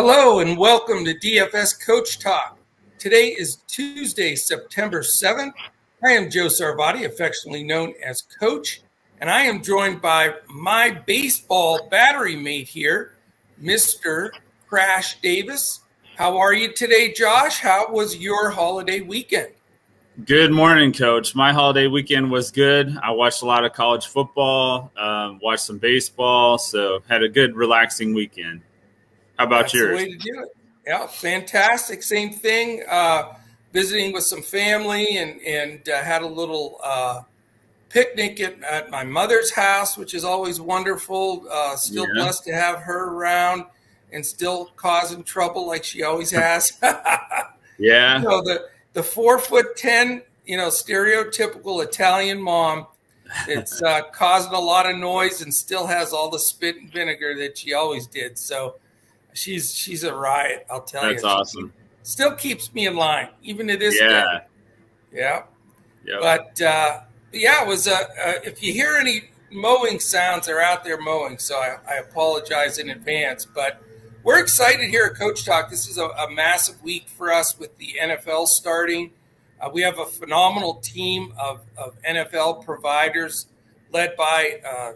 Hello and welcome to DFS Coach Talk. Today is Tuesday, September 7th. I am Joe Sarvati, affectionately known as Coach, and I am joined by my baseball battery mate here, Mr. Crash Davis. How are you today, Josh? How was your holiday weekend? Good morning, Coach. My holiday weekend was good. I watched a lot of college football, um, watched some baseball, so had a good, relaxing weekend. How about That's yours? The way to do it. Yeah, fantastic. Same thing. Uh, visiting with some family and and uh, had a little uh, picnic at, at, my mother's house, which is always wonderful. Uh, still yeah. blessed to have her around and still causing trouble like she always has. yeah. Know, the the four foot ten, you know, stereotypical Italian mom. It's uh, causing a lot of noise and still has all the spit and vinegar that she always did. So she's she's a riot. I'll tell That's you. That's awesome. Still keeps me in line, even to this yeah. day. Yeah. Yep. But uh, yeah, it was. Uh, uh, if you hear any mowing sounds, they're out there mowing. So I, I apologize in advance. But we're excited here at Coach Talk. This is a, a massive week for us with the NFL starting. Uh, we have a phenomenal team of, of NFL providers led by, uh,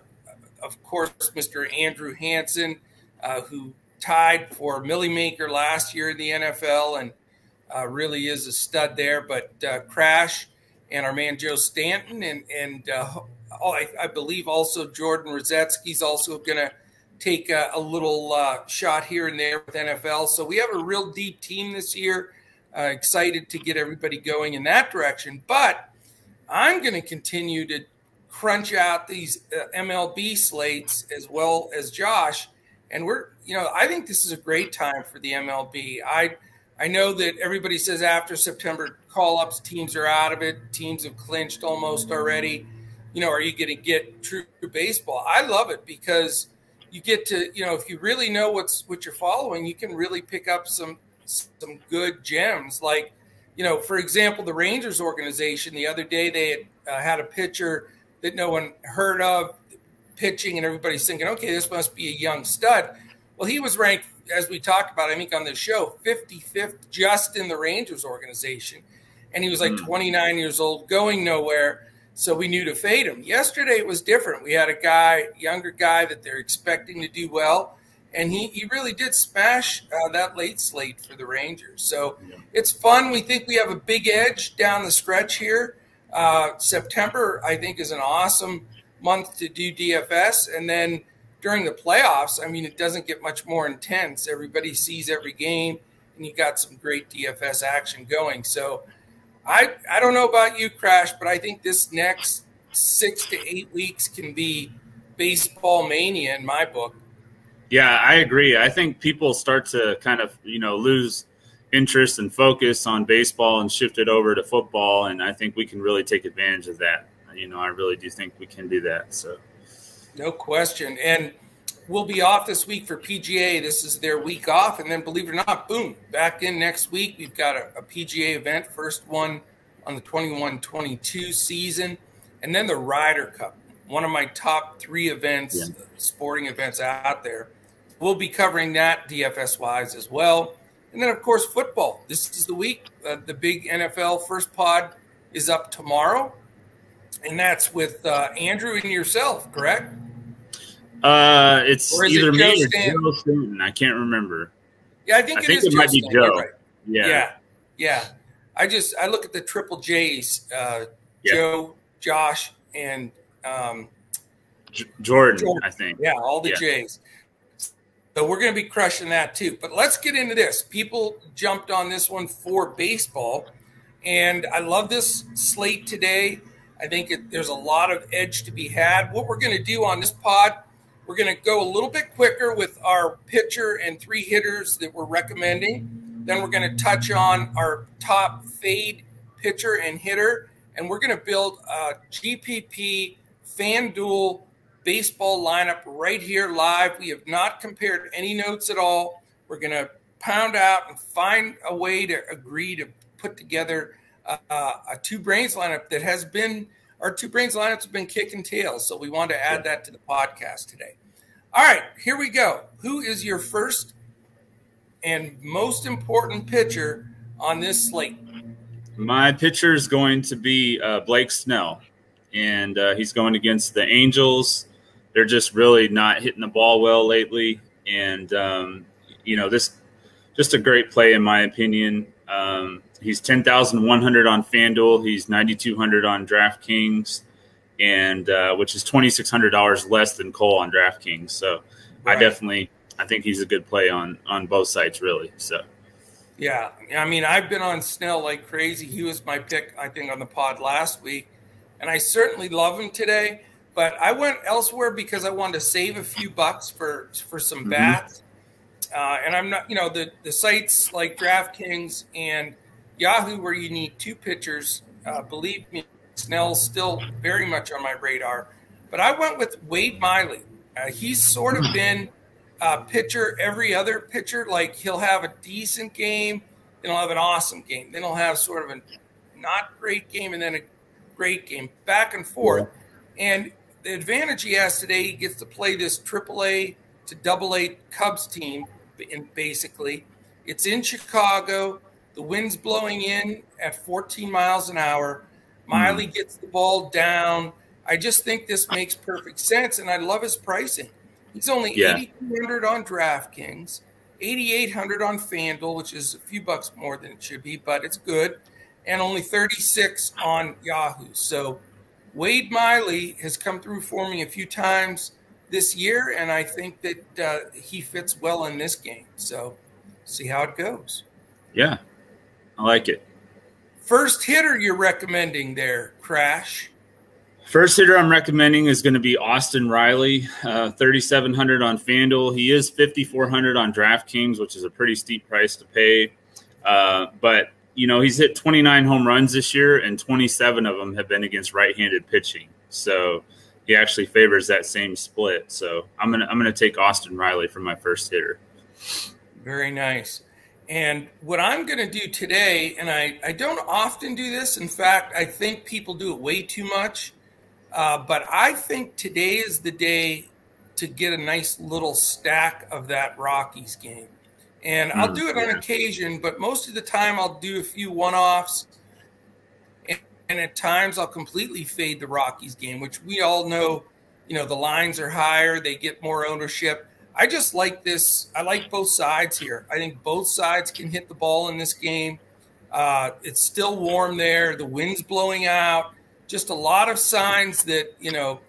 of course, Mr. Andrew Hanson, uh, who tied for Milly Maker last year in the NFL and uh, really is a stud there. But uh, Crash and our man Joe Stanton and and uh, oh, I, I, believe also Jordan Rosetsky's also going to take a, a little uh, shot here and there with NFL. So we have a real deep team this year. Uh, excited to get everybody going in that direction. But I'm going to continue to crunch out these uh, MLB slates as well as Josh. And we're, you know, I think this is a great time for the MLB. I I know that everybody says after September call ups, teams are out of it. Teams have clinched almost already. You know, are you going to get true baseball? I love it because you get to, you know, if you really know what's what you're following, you can really pick up some some good gems. Like, you know, for example, the Rangers organization the other day they had uh, had a pitcher that no one heard of pitching, and everybody's thinking, okay, this must be a young stud. Well, he was ranked as we talked about, I think on this show, 55th just in the Rangers organization. And he was like mm. 29 years old, going nowhere. So we knew to fade him. Yesterday it was different. We had a guy, younger guy that they're expecting to do well. And he, he really did smash uh, that late slate for the Rangers. So yeah. it's fun. We think we have a big edge down the stretch here. Uh, September, I think, is an awesome month to do DFS. And then during the playoffs, I mean, it doesn't get much more intense. Everybody sees every game, and you got some great DFS action going. So, I I don't know about you, Crash, but I think this next six to eight weeks can be baseball mania in my book. Yeah, I agree. I think people start to kind of you know lose interest and focus on baseball and shift it over to football, and I think we can really take advantage of that. You know, I really do think we can do that. So. No question. And we'll be off this week for PGA. This is their week off. And then, believe it or not, boom, back in next week. We've got a, a PGA event, first one on the 21 22 season. And then the Ryder Cup, one of my top three events, yeah. sporting events out there. We'll be covering that DFS wise as well. And then, of course, football. This is the week. Uh, the big NFL first pod is up tomorrow. And that's with uh, Andrew and yourself, correct? Uh, it's either it me or? Joe Stanton. I can't remember. Yeah, I think I it think is it Joe might be Joe. Right. Yeah. yeah, yeah. I just I look at the triple J's, uh, yeah. Joe, Josh, and um, J- Jordan, Jordan, I think. Yeah, all the yeah. J's. So we're going to be crushing that too. But let's get into this. People jumped on this one for baseball, and I love this slate today. I think it, there's a lot of edge to be had. What we're going to do on this pod we're going to go a little bit quicker with our pitcher and three hitters that we're recommending. Then we're going to touch on our top fade pitcher and hitter. And we're going to build a GPP FanDuel baseball lineup right here live. We have not compared any notes at all. We're going to pound out and find a way to agree to put together a, a two brains lineup that has been – our two brains lineups have been kicking tails. So we want to add that to the podcast today. All right, here we go. Who is your first and most important pitcher on this slate? My pitcher is going to be uh, Blake Snell, and uh, he's going against the Angels. They're just really not hitting the ball well lately, and um, you know this just a great play in my opinion. Um, he's ten thousand one hundred on FanDuel. He's ninety two hundred on DraftKings, and uh, which is twenty six hundred dollars less than Cole on DraftKings. So right. I definitely I think he's a good play on on both sides really. So. Yeah, I mean, I've been on Snell like crazy. He was my pick, I think, on the pod last week, and I certainly love him today. But I went elsewhere because I wanted to save a few bucks for for some mm-hmm. bats. Uh, and I'm not, you know, the the sites like DraftKings and Yahoo, where you need two pitchers. Uh, believe me, Snell's still very much on my radar. But I went with Wade Miley. Uh, he's sort of been a pitcher every other pitcher. Like he'll have a decent game, then he'll have an awesome game, then he'll have sort of a not great game, and then a great game, back and forth. Yeah. And the advantage he has today, he gets to play this AAA to Double A Cubs team. And basically, it's in Chicago. The wind's blowing in at 14 miles an hour. Miley mm. gets the ball down. I just think this makes perfect sense, and I love his pricing. He's only yeah. 8,200 on DraftKings, 8,800 on FanDuel, which is a few bucks more than it should be, but it's good, and only 36 on Yahoo. So Wade Miley has come through for me a few times this year, and I think that uh, he fits well in this game. So see how it goes. Yeah, I like it. First hitter you're recommending there, Crash. First hitter I'm recommending is going to be Austin Riley, uh, 3,700 on FanDuel. He is 5,400 on DraftKings, which is a pretty steep price to pay. Uh, but you know he's hit 29 home runs this year, and 27 of them have been against right-handed pitching. So he actually favors that same split. So I'm gonna I'm gonna take Austin Riley for my first hitter. Very nice. And what I'm going to do today, and I, I don't often do this. In fact, I think people do it way too much uh, but I think today is the day to get a nice little stack of that Rockies game. And I'll hmm, do it on occasion, but most of the time I'll do a few one offs. And, and at times I'll completely fade the Rockies game, which we all know, you know, the lines are higher, they get more ownership. I just like this. I like both sides here. I think both sides can hit the ball in this game. Uh, it's still warm there. The wind's blowing out just a lot of signs that you know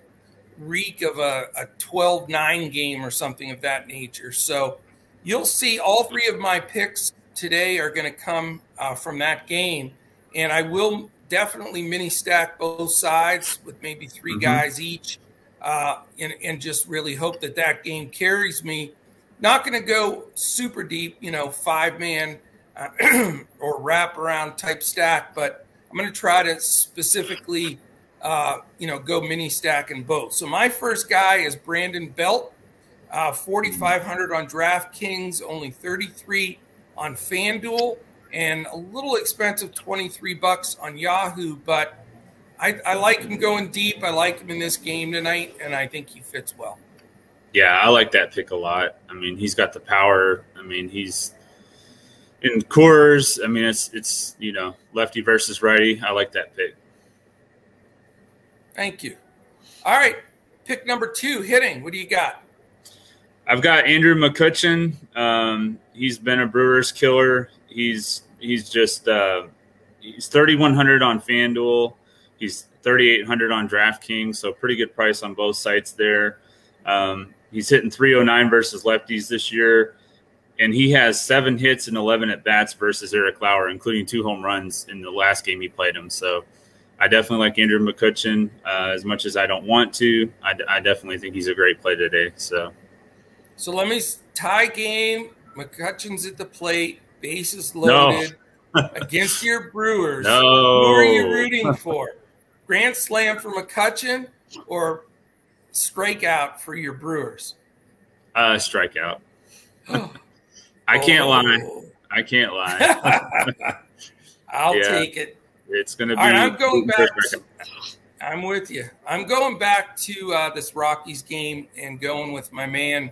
reek of a, a 12-9 game or something of that nature so you'll see all three of my picks today are going to come uh, from that game and i will definitely mini stack both sides with maybe 3 mm-hmm. guys each uh, and, and just really hope that that game carries me not going to go super deep you know five man uh, or wrap around type stack but I'm going to try to specifically, uh, you know, go mini stack in both. So my first guy is Brandon Belt, uh, 4,500 on DraftKings, only 33 on FanDuel, and a little expensive, 23 bucks on Yahoo. But I, I like him going deep. I like him in this game tonight, and I think he fits well. Yeah, I like that pick a lot. I mean, he's got the power. I mean, he's in Coors. I mean, it's it's you know lefty versus righty. I like that pick. Thank you. All right, pick number two, hitting. What do you got? I've got Andrew McCutchen. Um, he's been a Brewers killer. He's he's just uh, he's thirty one hundred on FanDuel. He's thirty eight hundred on DraftKings, so pretty good price on both sites there. Um, he's hitting three oh nine versus lefties this year and he has seven hits and 11 at bats versus Eric Lauer, including two home runs in the last game he played him. So I definitely like Andrew McCutchen uh, as much as I don't want to. I, I, definitely think he's a great play today. So, so let me tie game. McCutchen's at the plate, bases loaded no. against your Brewers. No. Who are you rooting for? Grand slam for McCutchen or strikeout for your Brewers? Uh, strikeout. I can't oh. lie. I can't lie. I'll yeah, take it. It's going to be. Right, I'm going back. To, I'm with you. I'm going back to uh, this Rockies game and going with my man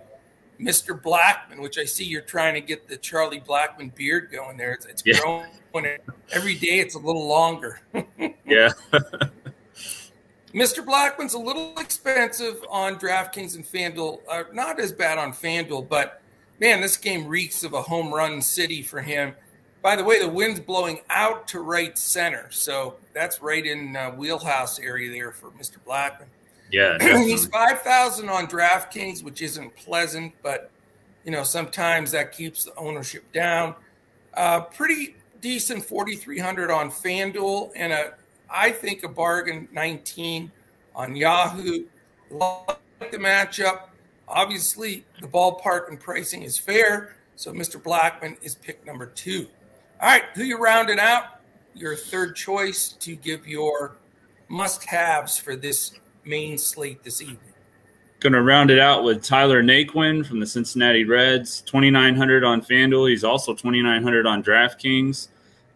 Mr. Blackmon, which I see you're trying to get the Charlie Blackmon beard going there. It's, it's yeah. growing every day. It's a little longer. yeah. Mr. Blackmon's a little expensive on DraftKings and FanDuel. Uh, not as bad on FanDuel, but man, this game reeks of a home run city for him. By the way, the wind's blowing out to right center, so that's right in uh, wheelhouse area there for Mr. Blackman. Yeah, he's five thousand on DraftKings, which isn't pleasant, but you know sometimes that keeps the ownership down. Uh, pretty decent forty three hundred on FanDuel, and a I think a bargain 19 on Yahoo. Like the matchup. Obviously, the ballpark and pricing is fair. So Mr. Blackmon is pick number two. All right, who you rounding out? Your third choice to give your must haves for this main slate this evening. Going to round it out with Tyler Naquin from the Cincinnati Reds, 2,900 on FanDuel. He's also 2,900 on DraftKings.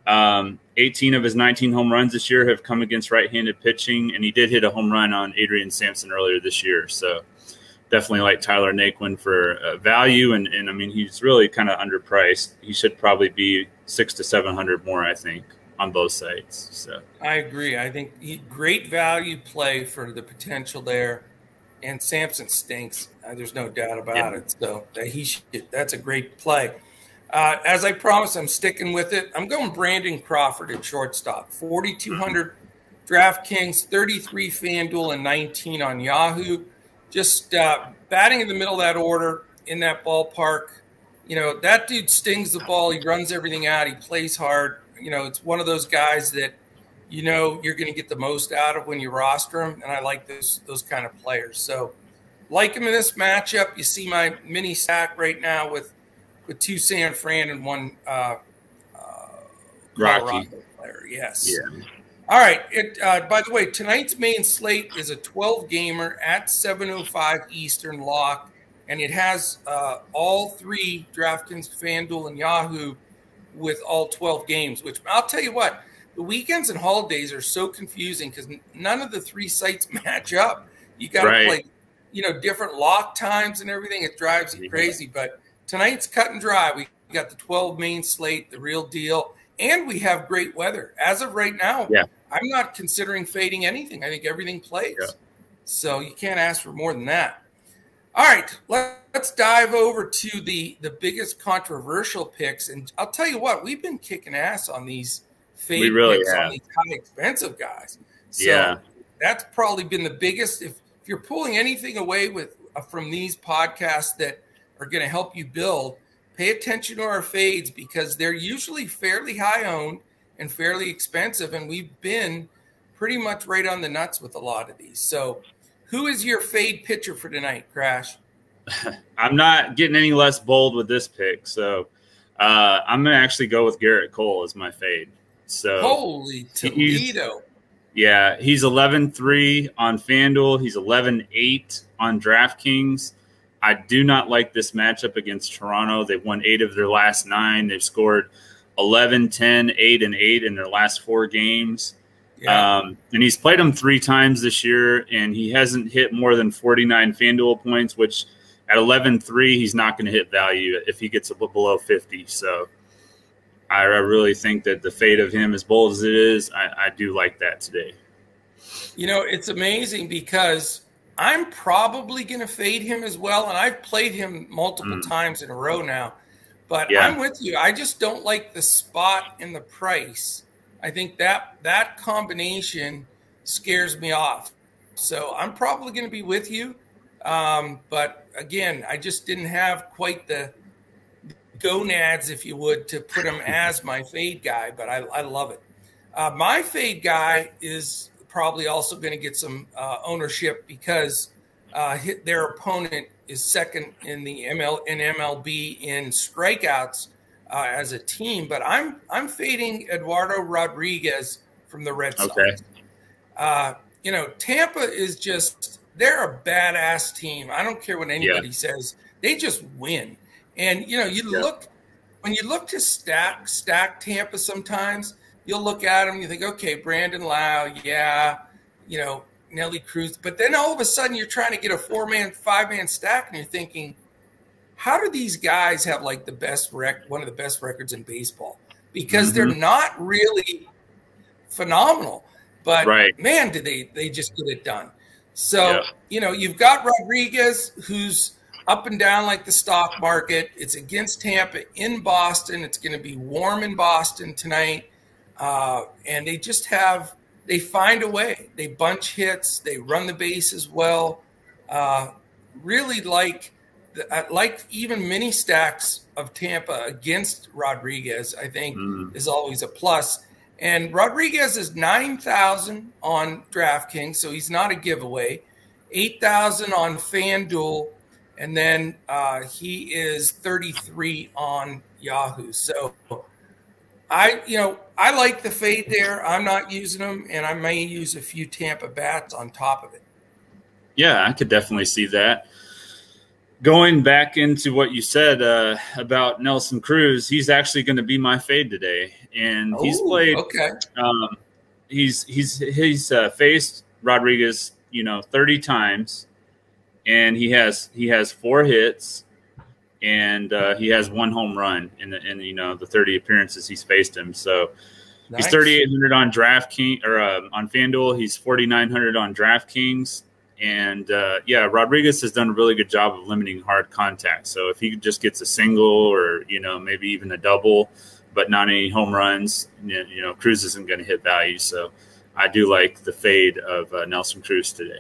Um, 18 of his 19 home runs this year have come against right-handed pitching, and he did hit a home run on Adrian Sampson earlier this year. So definitely like Tyler Naquin for uh, value, and, and I mean he's really kind of underpriced. He should probably be six to seven hundred more, I think, on both sides. So I agree. I think he, great value play for the potential there, and Sampson stinks. Uh, there's no doubt about yeah. it. So that he should, that's a great play. Uh, as I promised, I'm sticking with it. I'm going Brandon Crawford at shortstop. 4,200 DraftKings, 33 FanDuel, and 19 on Yahoo. Just uh, batting in the middle of that order in that ballpark. You know, that dude stings the ball. He runs everything out. He plays hard. You know, it's one of those guys that you know you're going to get the most out of when you roster him. And I like those those kind of players. So, like him in this matchup. You see my mini stack right now with with two San Fran and one uh, uh, Rocky player. Yes. Yeah. All right. It, uh, by the way, tonight's main slate is a 12 gamer at 7:05 Eastern lock, and it has uh, all three DraftKings, FanDuel, and Yahoo with all 12 games. Which I'll tell you what, the weekends and holidays are so confusing because none of the three sites match up. You got to right. play, you know, different lock times and everything. It drives you crazy, but tonight's cut and dry. We got the 12 main slate, the real deal, and we have great weather. As of right now, yeah. I'm not considering fading anything. I think everything plays. Yeah. So you can't ask for more than that. All right, let's dive over to the the biggest controversial picks, and I'll tell you what, we've been kicking ass on these fade really picks have. on these high expensive guys. So yeah, that's probably been the biggest. If if you're pulling anything away with uh, from these podcasts that are going to help you build, pay attention to our fades because they're usually fairly high owned and fairly expensive. And we've been pretty much right on the nuts with a lot of these. So, who is your fade pitcher for tonight, Crash? I'm not getting any less bold with this pick. So, uh, I'm going to actually go with Gerrit Cole as my fade. So, holy Toledo. Yeah, he's 11 3 on FanDuel. He's 11 8 on DraftKings. I do not like this matchup against Toronto. They've won eight of their last nine. They've scored 11, 10, 8, and 8 in their last four games. Yeah. Um, and he's played them three times this year, and he hasn't hit more than 49 FanDuel points, which at 11 3, he's not going to hit value if he gets below 50. So I, I, really think that the fate of him, as bold as it is, I, I do like that today. You know, it's amazing because I'm probably going to fade him as well. And I've played him multiple mm. times in a row now. But yeah. I'm with you. I just don't like the spot and the price. I think that that combination scares me off. So I'm probably going to be with you. Um, but again, I just didn't have quite the gonads, if you would, to put him as my fade guy. But I, I love it. Uh, my fade guy is probably also going to get some uh, ownership because uh, hit, their opponent is second in the ML in MLB in strikeouts uh, as a team. But I'm I'm fading Eduardo Rodriguez from the Red Sox. Okay. Uh, you know, Tampa is just they're a badass team. I don't care what anybody yeah. says; they just win. And you know, you yeah. look when you look to stack stack Tampa sometimes you'll look at him, you think, okay, Brandon Lowe, yeah, you know, Nelly Cruz. But then all of a sudden you're trying to get a four man, five man stack and you're thinking, how do these guys have like the best rec, one of the best records in baseball? Because mm-hmm. they're not really phenomenal, but right. man, did they they just get it done. So yeah. you know, you've got Rodriguez, who's up and down like the stock market. It's against Tampa in Boston. It's going to be warm in Boston tonight, uh, and they just have they find a way. They bunch hits. They run the bases well. Uh, really like uh, like even mini stacks of Tampa against Rodriguez. I think mm. is always a plus. And Rodriguez is nine thousand on DraftKings, so he's not a giveaway. Eight thousand on FanDuel, and then uh, he is thirty three on Yahoo. So I, you know, I like the fade there. I'm not using them, and I may use a few Tampa bats on top of it. Yeah, I could definitely see that. Going back into what you said uh, about Nelson Cruz, he's actually going to be my fade today, and Ooh, he's played. Okay. Um, he's he's he's uh, faced Rodriguez, you know, thirty times, and he has he has four hits and uh, he has one home run in the in you know the 30 appearances he's faced him. So nice. he's 3,800 on DraftKings or uh, on FanDuel. He's 4,900 on DraftKings. And uh, yeah, Rodriguez has done a really good job of limiting hard contact. So if he just gets a single or you know maybe even a double, but not any home runs, you know Cruz isn't going to hit value. So I do like the fade of uh, Nelson Cruz today.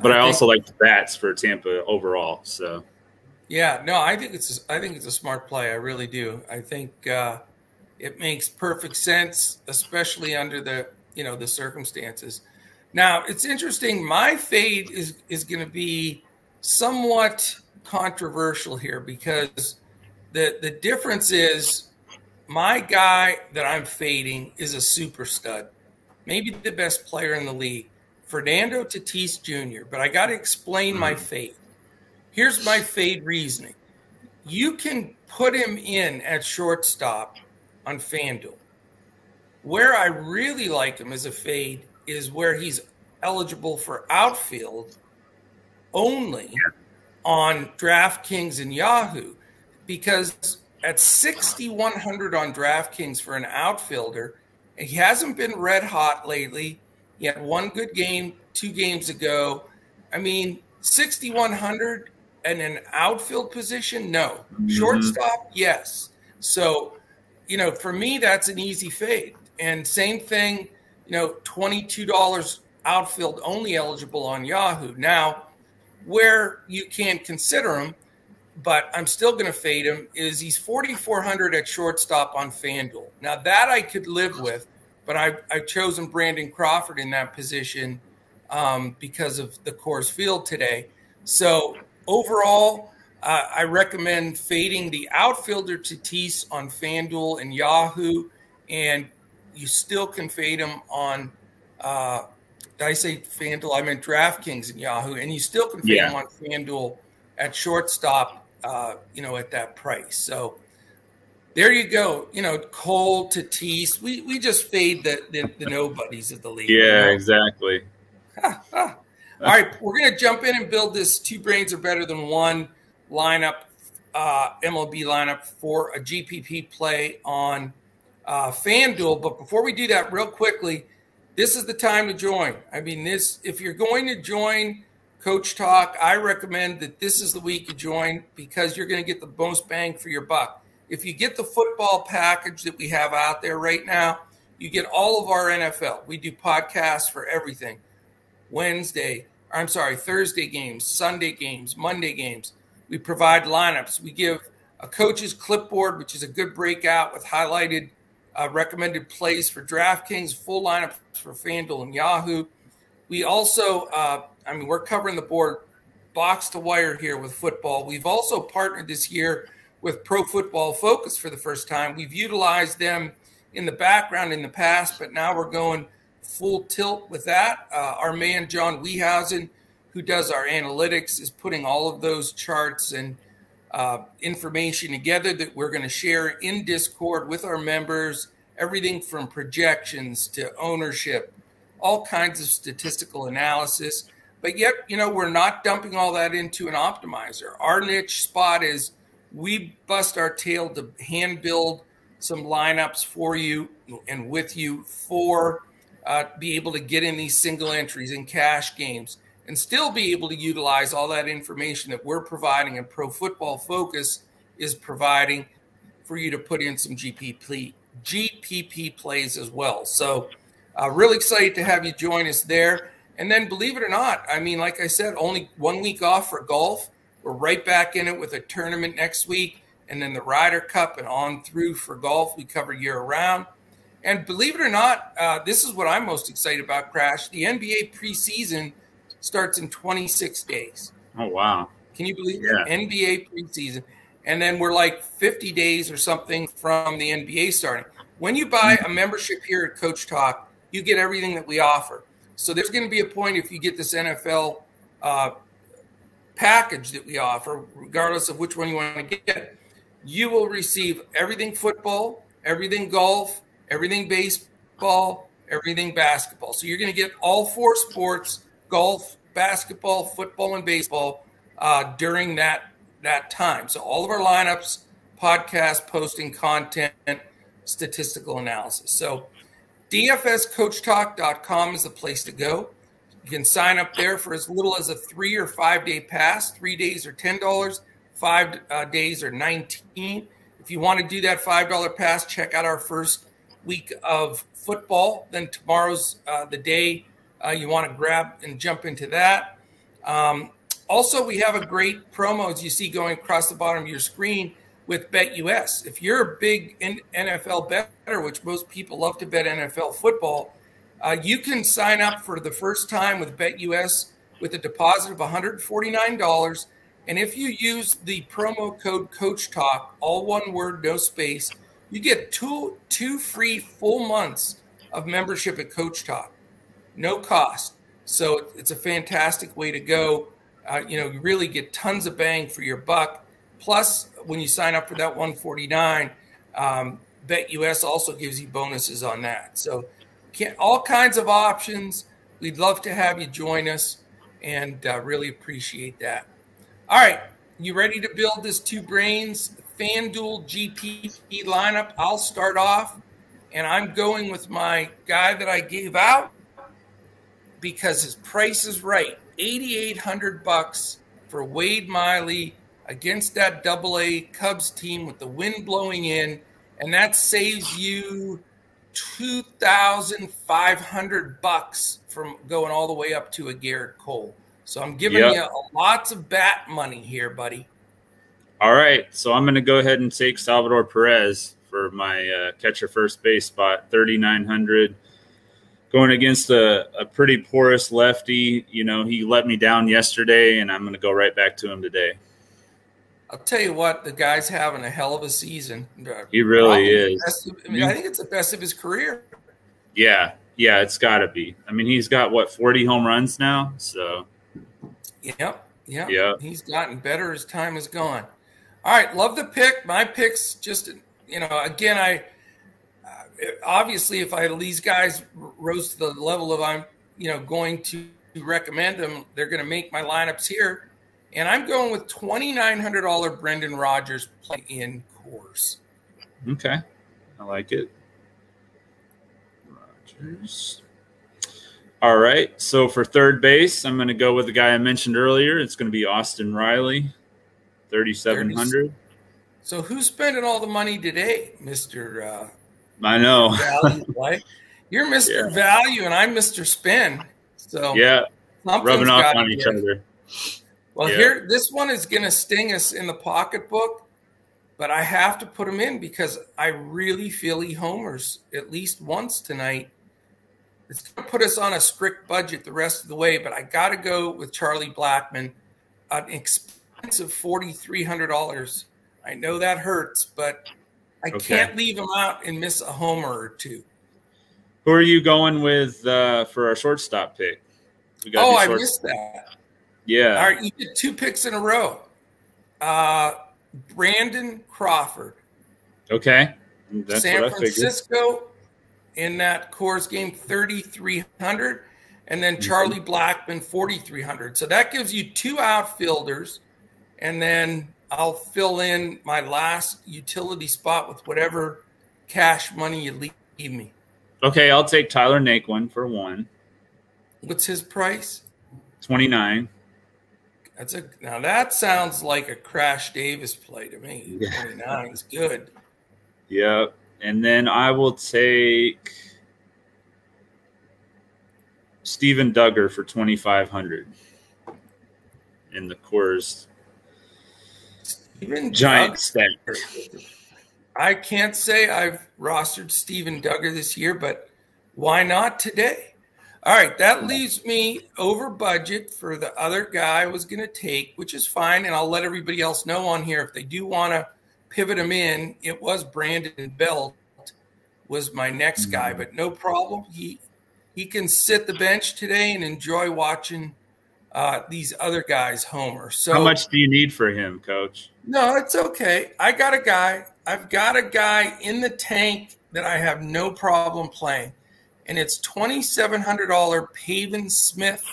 But I, I also like the bats for Tampa overall. So yeah, no, I think it's I think it's a smart play. I really do. I think uh, it makes perfect sense, especially under the you know the circumstances. Now it's interesting. My fade is is going to be somewhat controversial here because the the difference is my guy that I'm fading is a super stud, maybe the best player in the league, Fernando Tatis Jr. But I got to explain my mm-hmm. fade. Here's my fade reasoning. You can put him in at shortstop on FanDuel. Where I really like him as a fade is where he's eligible for outfield only on DraftKings and Yahoo because at 6100 on DraftKings for an outfielder, he hasn't been red hot lately. He had one good game two games ago. I mean, 6100 and an outfield position, no. Mm-hmm. Shortstop, yes. So, you know, for me, that's an easy fade. And same thing, you know, $22 outfield only eligible on Yahoo. Now, where you can't consider him, but I'm still going to fade him, is he's 4,400 at shortstop on FanDuel. Now, that I could live with, but I, I've chosen Brandon Crawford in that position um, because of the Coors Field today. So overall, uh, I recommend fading the outfielder Tatis on FanDuel and Yahoo, and you still can fade him on. Uh, did I say FanDuel? I meant DraftKings and Yahoo, and you still can fade yeah. him on FanDuel at shortstop. Uh, you know, at that price. So there you go. You know, Cole, Tatis. We we just fade the the, the nobodies of the league. Yeah, you know? exactly. All right, we're going to jump in and build this two brains are better than one lineup, uh, MLB lineup for a GPP play on uh, FanDuel. But before we do that, real quickly, this is the time to join. I mean, this if you're going to join Coach Talk, I recommend that this is the week you join because you're going to get the most bang for your buck. If you get the football package that we have out there right now, you get all of our NFL. We do podcasts for everything. Wednesday, I'm sorry, Thursday games, Sunday games, Monday games. We provide lineups. We give a coach's clipboard, which is a good breakout with highlighted uh, recommended plays for DraftKings, full lineups for FanDuel and Yahoo. We also, uh, I mean, we're covering the board box to wire here with football. We've also partnered this year with Pro Football Focus for the first time. We've utilized them in the background in the past, but now we're going full tilt with that. Uh, our man John Weehausen, who does our analytics, is putting all of those charts and uh, information together that we're going to share in Discord with our members. Everything from projections to ownership, all kinds of statistical analysis. but yet, you know, we're not dumping all that into an optimizer. Our niche spot is we bust our tail to hand build some lineups for you and with you for uh, be able to get in these single entries in cash games and still be able to utilize all that information that we're providing and Pro Football Focus is providing for you to put in some GPP GPP plays as well. So, uh, really excited to have you join us there. And then, believe it or not, I mean, like I said, only one week off for golf. We're right back in it with a tournament next week, and then the Ryder Cup and on through for golf. We cover year round. And believe it or not, uh, this is what I'm most excited about, Crash. The NBA preseason starts in 26 days. Oh, wow. Can you believe yeah. it? NBA preseason. And then we're like 50 days or something from the NBA starting. When you buy a membership here at Coach Talk, you get everything that we offer. So there's going to be a point if you get this NFL uh, package that we offer, regardless of which one you want to get, you will receive everything football, everything golf, everything baseball, everything basketball. So you're going to get all four sports golf, basketball, football, and baseball uh, during that, that time. So all of our lineups, podcast, posting content, statistical analysis. So DFSCoachTalk.com is the place to go. You can sign up there for as little as a three or five day pass. Three days are $10, five uh, days are 19 If you want to do that $5 pass, check out our first week of football. Then tomorrow's uh, the day uh, you want to grab and jump into that. Um, also, we have a great promo as you see going across the bottom of your screen with BetUS. If you're a big NFL bettor, which most people love to bet NFL football, uh, you can sign up for the first time with BetUS with a deposit of $149. And if you use the promo code Coach Talk, all one word, no space, you get two two free full months of membership at Coach Talk, no cost. So it's a fantastic way to go. Uh, you know, you really get tons of bang for your buck. Plus, when you sign up for that 149, um, BetUS also gives you bonuses on that. So, all kinds of options. We'd love to have you join us and uh, really appreciate that. All right, you ready to build this two brains FanDuel GPP lineup? I'll start off, and I'm going with my guy that I gave out because his price is right. 8800 bucks for Wade Miley against that double A Cubs team with the wind blowing in, and that saves you two thousand five hundred bucks from going all the way up to a Gerrit Cole. So I'm giving yep. you lots of bat money here, buddy. All right, so I'm going to go ahead and take Salvador Perez for my uh, catcher first base spot, thirty nine hundred. Going against a, a pretty porous lefty, you know, he let me down yesterday, and I'm going to go right back to him today. I'll tell you what, the guy's having a hell of a season. He really is. Of, I mean, I think it's the best of his career. Yeah, yeah, it's got to be. I mean, he's got what forty home runs now. So, yep, yep, yeah. He's gotten better as time has gone. All right, love the pick. My picks, just you know, again, I uh, obviously if I these guys rose to the level of I'm, you know, going to recommend them, they're going to make my lineups here. And I'm going with $2,900 Brendan Rodgers play in Coors. Okay. I like it. Rodgers. All right. So for third base, I'm going to go with the guy I mentioned earlier. It's going to be Austin Riley, 3,700. So who's spending all the money today, Mr. Uh, I know. Value. You're Mr. Yeah. Value and I'm Mr. Spin. So yeah, rubbing off on each other. Well, yeah. here, this one is going to sting us in the pocketbook, but I have to put him in because I really feel he homers at least once tonight. It's going to put us on a strict budget the rest of the way, but I got to go with Charlie Blackmon. an expensive $4,300. I know that hurts, but I okay. can't leave him out and miss a homer or two. Who are you going with uh, for our shortstop pick? oh, I missed that. Yeah. All right, you did two picks in a row. Uh, Brandon Crawford. Okay. That's San Francisco in that Coors game 3300 and then mm-hmm. Charlie Blackmon 4300. So that gives you two outfielders and then I'll fill in my last utility spot with whatever cash money you leave me. Okay, I'll take Tyler Naquin for one. What's his price? 29. That's a now that sounds like a Crash Davis play to me. Yeah. 29 is good. Yep. And then I will take Steven Duggar for 2500 in the Coors Steven Giant stack. I can't say I've rostered Steven Duggar this year, but why not today? All right, that leaves me over budget for the other guy I was going to take, which is fine. And I'll let everybody else know on here if they do want to pivot him in. It was Brandon Belt was my next guy, mm. but no problem. He he can sit the bench today and enjoy watching uh, these other guys homer. So how much do you need for him, Coach? No, it's okay. I got a guy. I've got a guy in the tank that I have no problem playing, and it's twenty seven hundred dollar Pavin Smith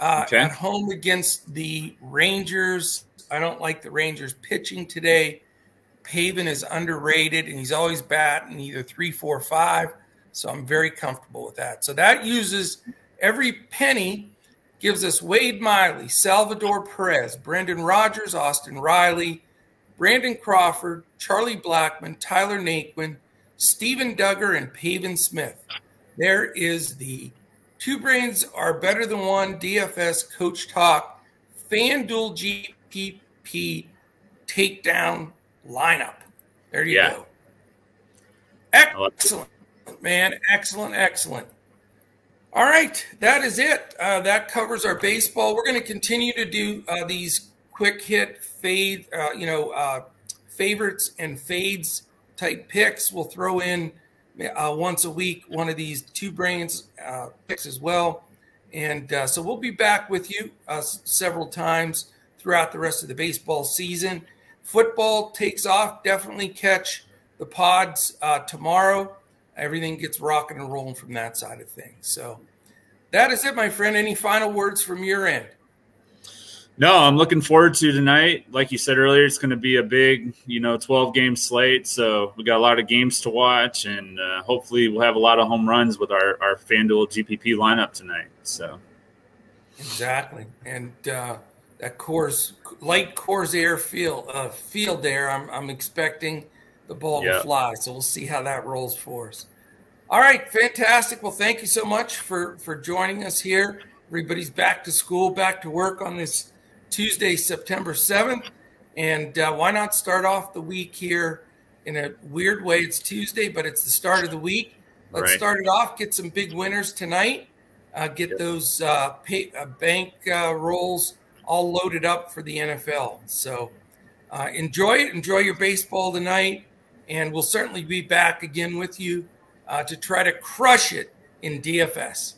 uh, okay. at home against the Rangers. I don't like the Rangers pitching today. Pavin is underrated, and he's always batting either three, four, five. So I'm very comfortable with that. So that uses every penny gives us Wade Miley, Salvador Perez, Brendan Rodgers, Austin Riley, Brandon Crawford, Charlie Blackmon, Tyler Naquin, Steven Duggar, and Pavin Smith. There is the two brains are better than one DFS coach talk FanDuel GPP takedown lineup. There you yeah. go. Excellent, man. Excellent, excellent. All right, that is it. Uh, that covers our baseball. We're going to continue to do uh, these quick hit fade, uh, you know, uh, favorites and fades type picks. We'll throw in uh, once a week one of these two brains uh, picks as well. And so we'll be back with you several times throughout the rest of the baseball season. Football takes off. Definitely catch the pods tomorrow everything gets rocking and rolling from that side of things. So that is it, my friend. Any final words from your end? No, I'm looking forward to tonight. Like you said earlier, it's going to be a big, you know, 12 game slate. So we got a lot of games to watch, and uh, hopefully we'll have a lot of home runs with our our FanDuel GPP lineup tonight. So exactly, and uh, that Coors light Coors Air field uh, field there. I'm I'm expecting the ball yep. to fly. So we'll see how that rolls for us. All right, fantastic. Well, thank you so much for for joining us here. Everybody's back to school, back to work on this Tuesday, September seventh, and uh, why not start off the week here in a weird way? It's Tuesday, but it's the start of the week. Let's right. start it off. Get some big winners tonight. Uh, get yep. those uh, pay, uh, bank uh, rolls all loaded up for the NFL. So uh, enjoy it. Enjoy your baseball tonight and we'll certainly be back again with you uh, to try to crush it in DFS.